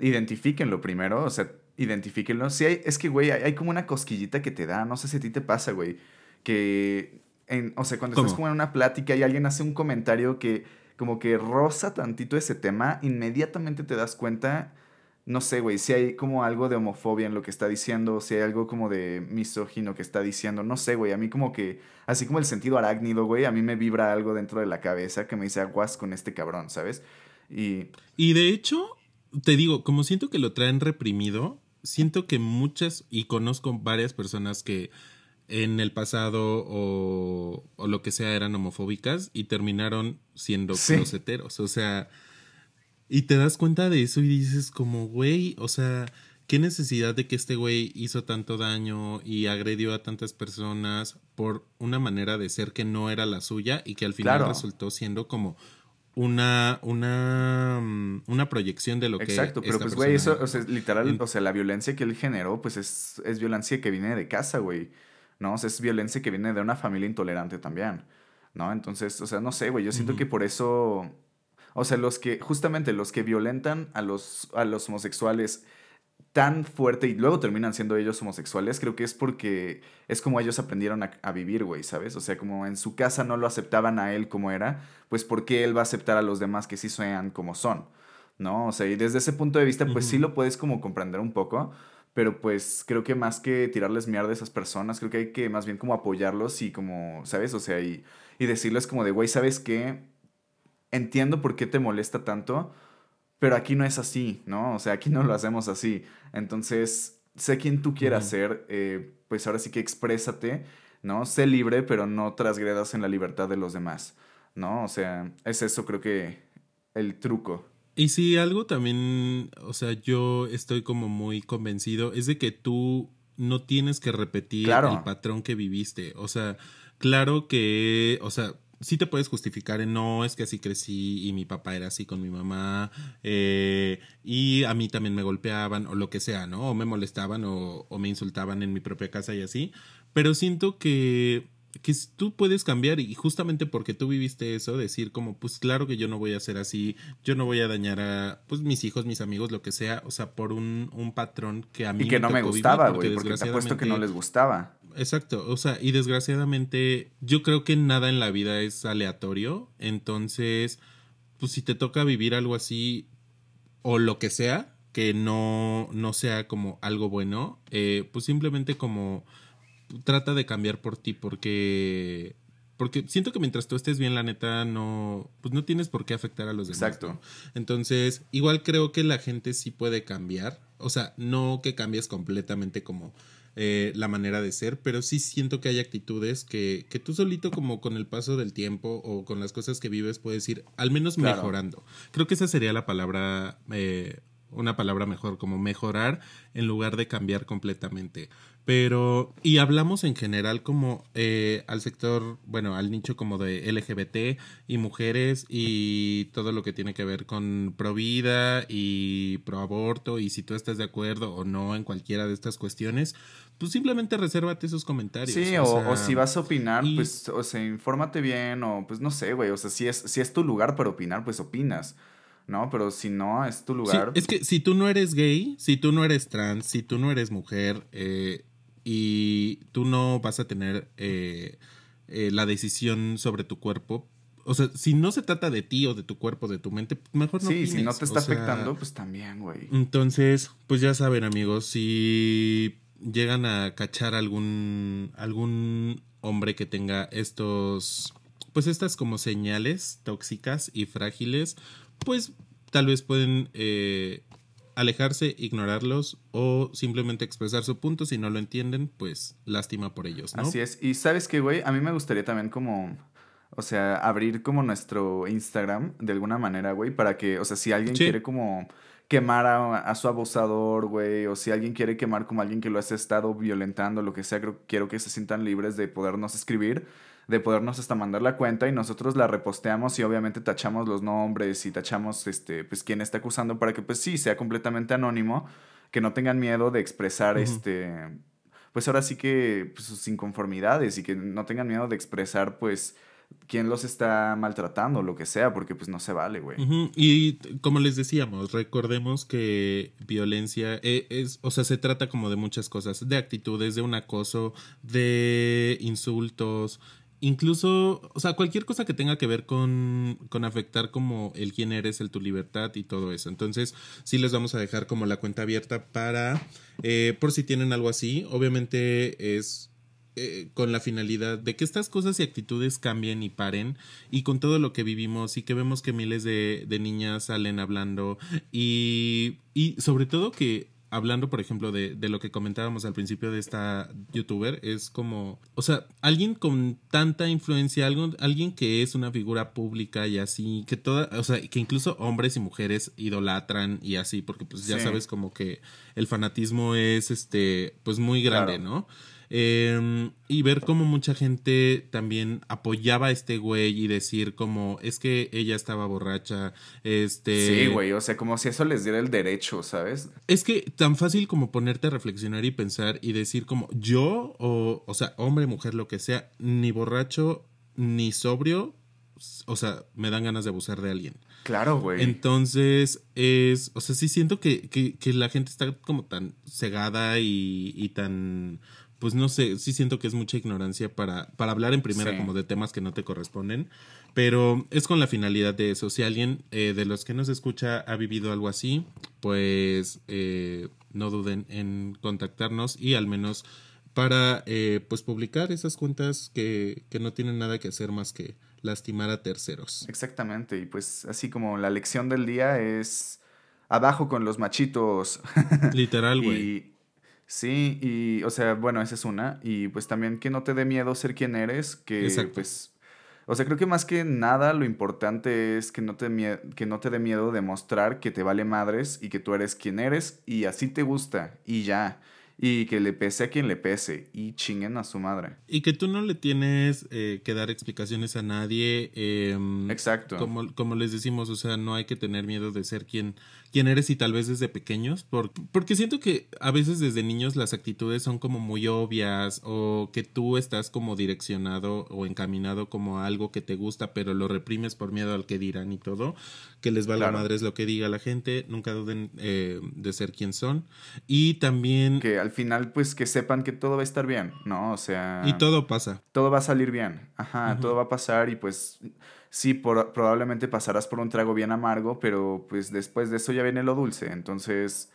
identifíquenlo primero, o sea, identifíquenlo. Sí, hay, es que, güey, hay, como una cosquillita que te da, no sé si a ti te pasa, güey, que, en, o sea, cuando estás como en una plática y alguien hace un comentario que como que roza tantito ese tema, inmediatamente te das cuenta no sé, güey, si hay como algo de homofobia en lo que está diciendo, si hay algo como de misógino que está diciendo, no sé, güey, a mí como que, así como el sentido arácnido, güey, a mí me vibra algo dentro de la cabeza que me dice aguas con este cabrón, ¿sabes? Y... Y de hecho, te digo, como siento que lo traen reprimido, siento que muchas, y conozco varias personas que en el pasado o, o lo que sea eran homofóbicas y terminaron siendo sí. O sea y te das cuenta de eso y dices como, güey, o sea, qué necesidad de que este güey hizo tanto daño y agredió a tantas personas por una manera de ser que no era la suya y que al final resultó siendo como una una mm, una proyección de lo que Exacto, pero pues güey, eso o sea, literal, o sea, la violencia que él generó pues es es violencia que viene de casa, güey. ¿No? O sea, es violencia que viene de una familia intolerante también. ¿No? Entonces, o sea, no sé, güey, yo siento que por eso o sea, los que, justamente los que violentan a los, a los homosexuales tan fuerte y luego terminan siendo ellos homosexuales, creo que es porque es como ellos aprendieron a, vivir, güey, ¿sabes? O sea, como en su casa no lo aceptaban a él como era, pues ¿por qué él va a aceptar a los demás que sí sean como son? ¿No? O sea, y desde ese punto de vista, pues sí lo puedes como comprender un poco, pero pues creo que más que tirarles mierda a esas personas, creo que hay que más bien como apoyarlos y como, ¿sabes? O sea, y, y decirles como de, güey, ¿sabes qué? Entiendo por qué te molesta tanto, pero aquí no es así, ¿no? O sea, aquí no lo hacemos así. Entonces, sé quién tú quieras ser, eh, pues ahora sí que exprésate, ¿no? Sé libre, pero no transgredas en la libertad de los demás, ¿no? O sea, es eso creo que el truco. Y si algo también, o sea, yo estoy como muy convencido, es de que tú no tienes que repetir el patrón que viviste. O sea, claro que, o sea, sí te puedes justificar en no, es que así crecí y mi papá era así con mi mamá eh, y a mí también me golpeaban o lo que sea, ¿no? O me molestaban o, o me insultaban en mi propia casa y así. Pero siento que que tú puedes cambiar y justamente porque tú viviste eso, decir como, pues claro que yo no voy a ser así, yo no voy a dañar a, pues mis hijos, mis amigos, lo que sea, o sea, por un, un patrón que a mí y que no me gustaba, güey, porque, te apuesto que no les gustaba. Exacto, o sea, y desgraciadamente yo creo que nada en la vida es aleatorio, entonces, pues si te toca vivir algo así o lo que sea, que no, no sea como algo bueno, eh, pues simplemente como trata de cambiar por ti porque porque siento que mientras tú estés bien, la neta, no, pues no tienes por qué afectar a los demás. Exacto. Entonces, igual creo que la gente sí puede cambiar. O sea, no que cambies completamente como eh, la manera de ser, pero sí siento que hay actitudes que, que tú solito como con el paso del tiempo o con las cosas que vives puedes ir al menos mejorando. Creo que esa sería la palabra eh, una palabra mejor, como mejorar en lugar de cambiar completamente. Pero, y hablamos en general como eh, al sector, bueno, al nicho como de LGBT y mujeres y todo lo que tiene que ver con pro vida y pro aborto y si tú estás de acuerdo o no en cualquiera de estas cuestiones, pues simplemente resérvate esos comentarios. Sí, o, si vas a opinar, pues, o sea, infórmate bien o pues no sé, güey, o sea, si es, si es tu lugar para opinar, pues opinas. ¿No? Pero si no, es tu lugar. es que si tú no eres gay, si tú no eres trans, si tú no eres mujer eh, y tú no vas a tener eh, eh, la decisión sobre tu cuerpo, o sea, si no se trata de ti o de tu cuerpo, de tu mente, mejor no. Sí, si no te está afectando, pues también, güey. Entonces, pues ya saben, amigos, si llegan a cachar algún algún hombre que tenga estos pues estas como señales tóxicas y frágiles, pues tal vez pueden eh, alejarse, ignorarlos o simplemente expresar su punto. Si no lo entienden, pues lástima por ellos, ¿no? Así es. Y sabes qué, güey, a mí me gustaría también como, o sea, abrir como nuestro Instagram de alguna manera, güey, para que, o sea, si alguien quiere como quemar a, a, su abusador, güey, o si alguien quiere quemar como alguien que lo has estado violentando, lo que sea, creo, quiero que se sientan libres de podernos escribir de podernos hasta mandar la cuenta y nosotros la reposteamos y obviamente tachamos los nombres y tachamos este pues quién está acusando para que pues sí sea completamente anónimo, que no tengan miedo de expresar este pues ahora sí que pues, sus inconformidades y que no tengan miedo de expresar pues quién los está maltratando, lo que sea, porque pues no se vale, güey. Y como les decíamos, recordemos que violencia eh, es, o sea, se trata como de muchas cosas, de actitudes, de un acoso, de insultos, incluso, o sea, cualquier cosa que tenga que ver con, con afectar como el quién eres, el tu libertad y todo eso. Entonces, sí les vamos a dejar como la cuenta abierta para, eh, por si tienen algo así, obviamente es eh, con la finalidad de que estas cosas y actitudes cambien y paren y con todo lo que vivimos y que vemos que miles de, de niñas salen hablando y, y sobre todo que hablando, por ejemplo, de, de, lo que comentábamos al principio de esta youtuber, es como, o sea, alguien con tanta influencia, algo, alguien que es una figura pública y así, que toda, o sea, que incluso hombres y mujeres idolatran y así, porque pues ya sabes como que el fanatismo es, este, pues muy grande, ¿no? Eh, y ver cómo mucha gente también apoyaba a este güey y decir como es que ella estaba borracha, este... Sí, güey, o sea, como si eso les diera el derecho, ¿sabes? Es que tan fácil como ponerte a reflexionar y pensar y decir como yo o, o sea, hombre, mujer, lo que sea, ni borracho ni sobrio, o sea, me dan ganas de abusar de alguien. Claro, güey. Entonces, es, o sea, sí siento que, que, que la gente está como tan cegada y, y tan pues no sé, sí siento que es mucha ignorancia para, para hablar en primera como de temas que no te corresponden, pero es con la finalidad de eso. Si alguien eh, de los que nos escucha ha vivido algo así, pues eh, no duden en contactarnos y al menos para eh, pues publicar esas cuentas que, que no tienen nada que hacer más que lastimar a terceros. Exactamente, y pues así como la lección del día es abajo con los machitos. Literal, güey. Sí, y o sea, bueno, esa es una, y pues también que no te dé miedo ser quien eres, que Exacto. pues o sea, creo que más que nada lo importante es que no, te que no te dé miedo demostrar que te vale madres y que tú eres quien eres y así te gusta y ya y que le pese a quien le pese y chinguen a su madre. Y que tú no le tienes eh, que dar explicaciones a nadie. Em, Exacto. Como, como les decimos, o sea, no hay que tener miedo de ser quien, quien eres y tal vez desde pequeños, porque, porque siento que a veces desde niños las actitudes son como muy obvias o que tú estás como direccionado o encaminado como a algo que te gusta, pero lo reprimes por miedo al que dirán y todo, que les valga madre es lo que diga la gente, nunca duden eh, de ser quien son. Y también... Que al final pues que sepan que todo va a estar bien, ¿no? O sea... Y todo pasa. Todo va a salir bien, ajá, todo va a pasar y pues sí, probablemente pasarás por un trago bien amargo, pero pues después de eso ya viene lo dulce, entonces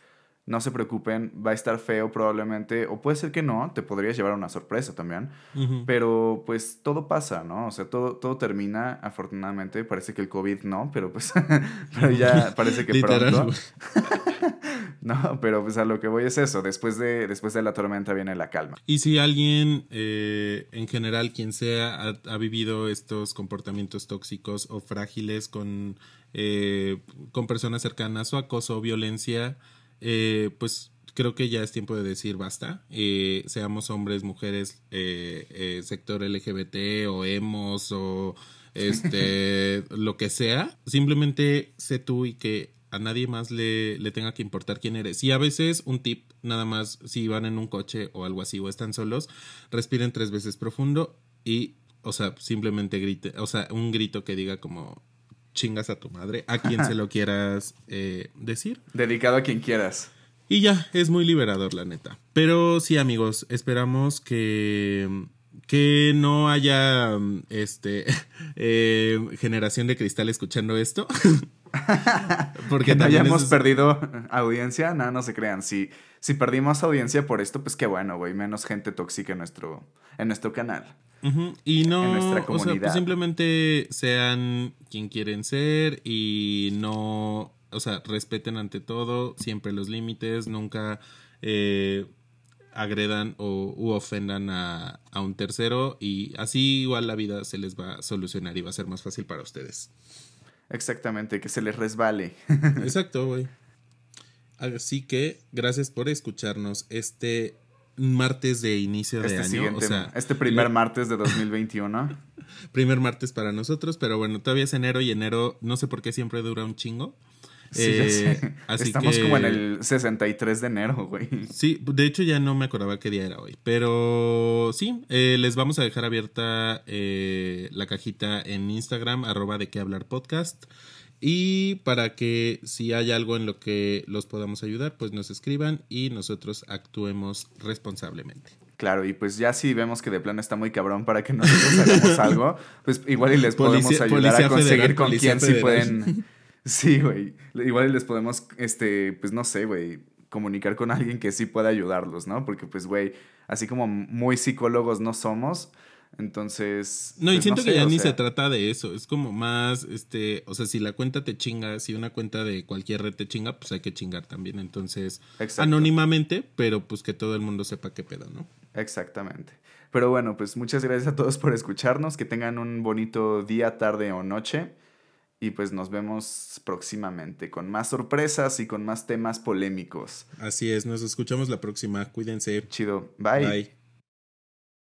no se preocupen, va a estar feo probablemente, o puede ser que no, te podrías llevar una sorpresa también, pero pues todo pasa, ¿no? O sea, todo, todo termina, afortunadamente, parece que el COVID no, pero pues, pero ya parece que pronto. no, pero pues a lo que voy es eso, después de, después de la tormenta viene la calma. Y si alguien, eh, en general, quien sea, ha, vivido estos comportamientos tóxicos o frágiles con, eh, con personas cercanas o acoso o violencia, eh, pues creo que ya es tiempo de decir basta. Eh, seamos hombres, mujeres, eh, eh sector LGBT o hemos o este lo que sea. Simplemente sé tú y que a nadie más le, le, tenga que importar quién eres. Y a veces un tip, nada más, si van en un coche o algo así o están solos, respiren tres veces profundo y, o sea, simplemente grite, o sea, un grito que diga como chingas a tu madre, a quien se lo quieras eh, decir. Dedicado a quien quieras. Y ya, es muy liberador, la neta. Pero sí, amigos, esperamos que que no haya este eh, generación de cristal escuchando esto. Porque no hayamos perdido audiencia, no, no se crean. Si, si perdimos audiencia por esto, pues qué bueno, güey. Menos gente tóxica en nuestro, en nuestro canal. Y no, o sea, pues simplemente sean quien quieren ser y no, o sea, respeten ante todo siempre los límites, nunca eh, agredan o u ofendan a, a un tercero y así igual la vida se les va a solucionar y va a ser más fácil para ustedes. Exactamente, que se les resbale. Exacto, güey. Así que gracias por escucharnos este martes de inicio de este año. este primer martes de 2021. primer martes para nosotros, pero bueno, todavía es enero y enero no sé por qué siempre dura un chingo. Eh, Estamos como en el 63 de enero, güey. Sí, de hecho ya no me acordaba qué día era hoy. Pero sí, eh, les vamos a dejar abierta eh, la cajita en Instagram, arroba de qué hablar podcast. Y para que si hay algo en lo que los podamos ayudar, pues nos escriban y nosotros actuemos responsablemente. Claro, y pues ya si vemos que de plano está muy cabrón para que nosotros hagamos algo, pues igual y les podemos ayudar a conseguir con quién sí pueden. Sí, güey. Igual y les podemos, este, pues no sé, güey, comunicar con alguien que sí pueda ayudarlos, ¿no? Porque pues, güey, así como muy psicólogos no somos, entonces. No, y pues, siento que ya ni se trata de eso. Es como más, este, o sea, si la cuenta te chinga, si una cuenta de cualquier red te chinga, pues hay que chingar también. Entonces, anónimamente, pero pues que todo el mundo sepa qué pedo, ¿no? Exactamente. Pero bueno, pues muchas gracias a todos por escucharnos. Que tengan un bonito día, tarde o noche. Y pues nos vemos próximamente con más sorpresas y con más temas polémicos. Así es, nos escuchamos la próxima. Cuídense. Chido. Bye. Bye.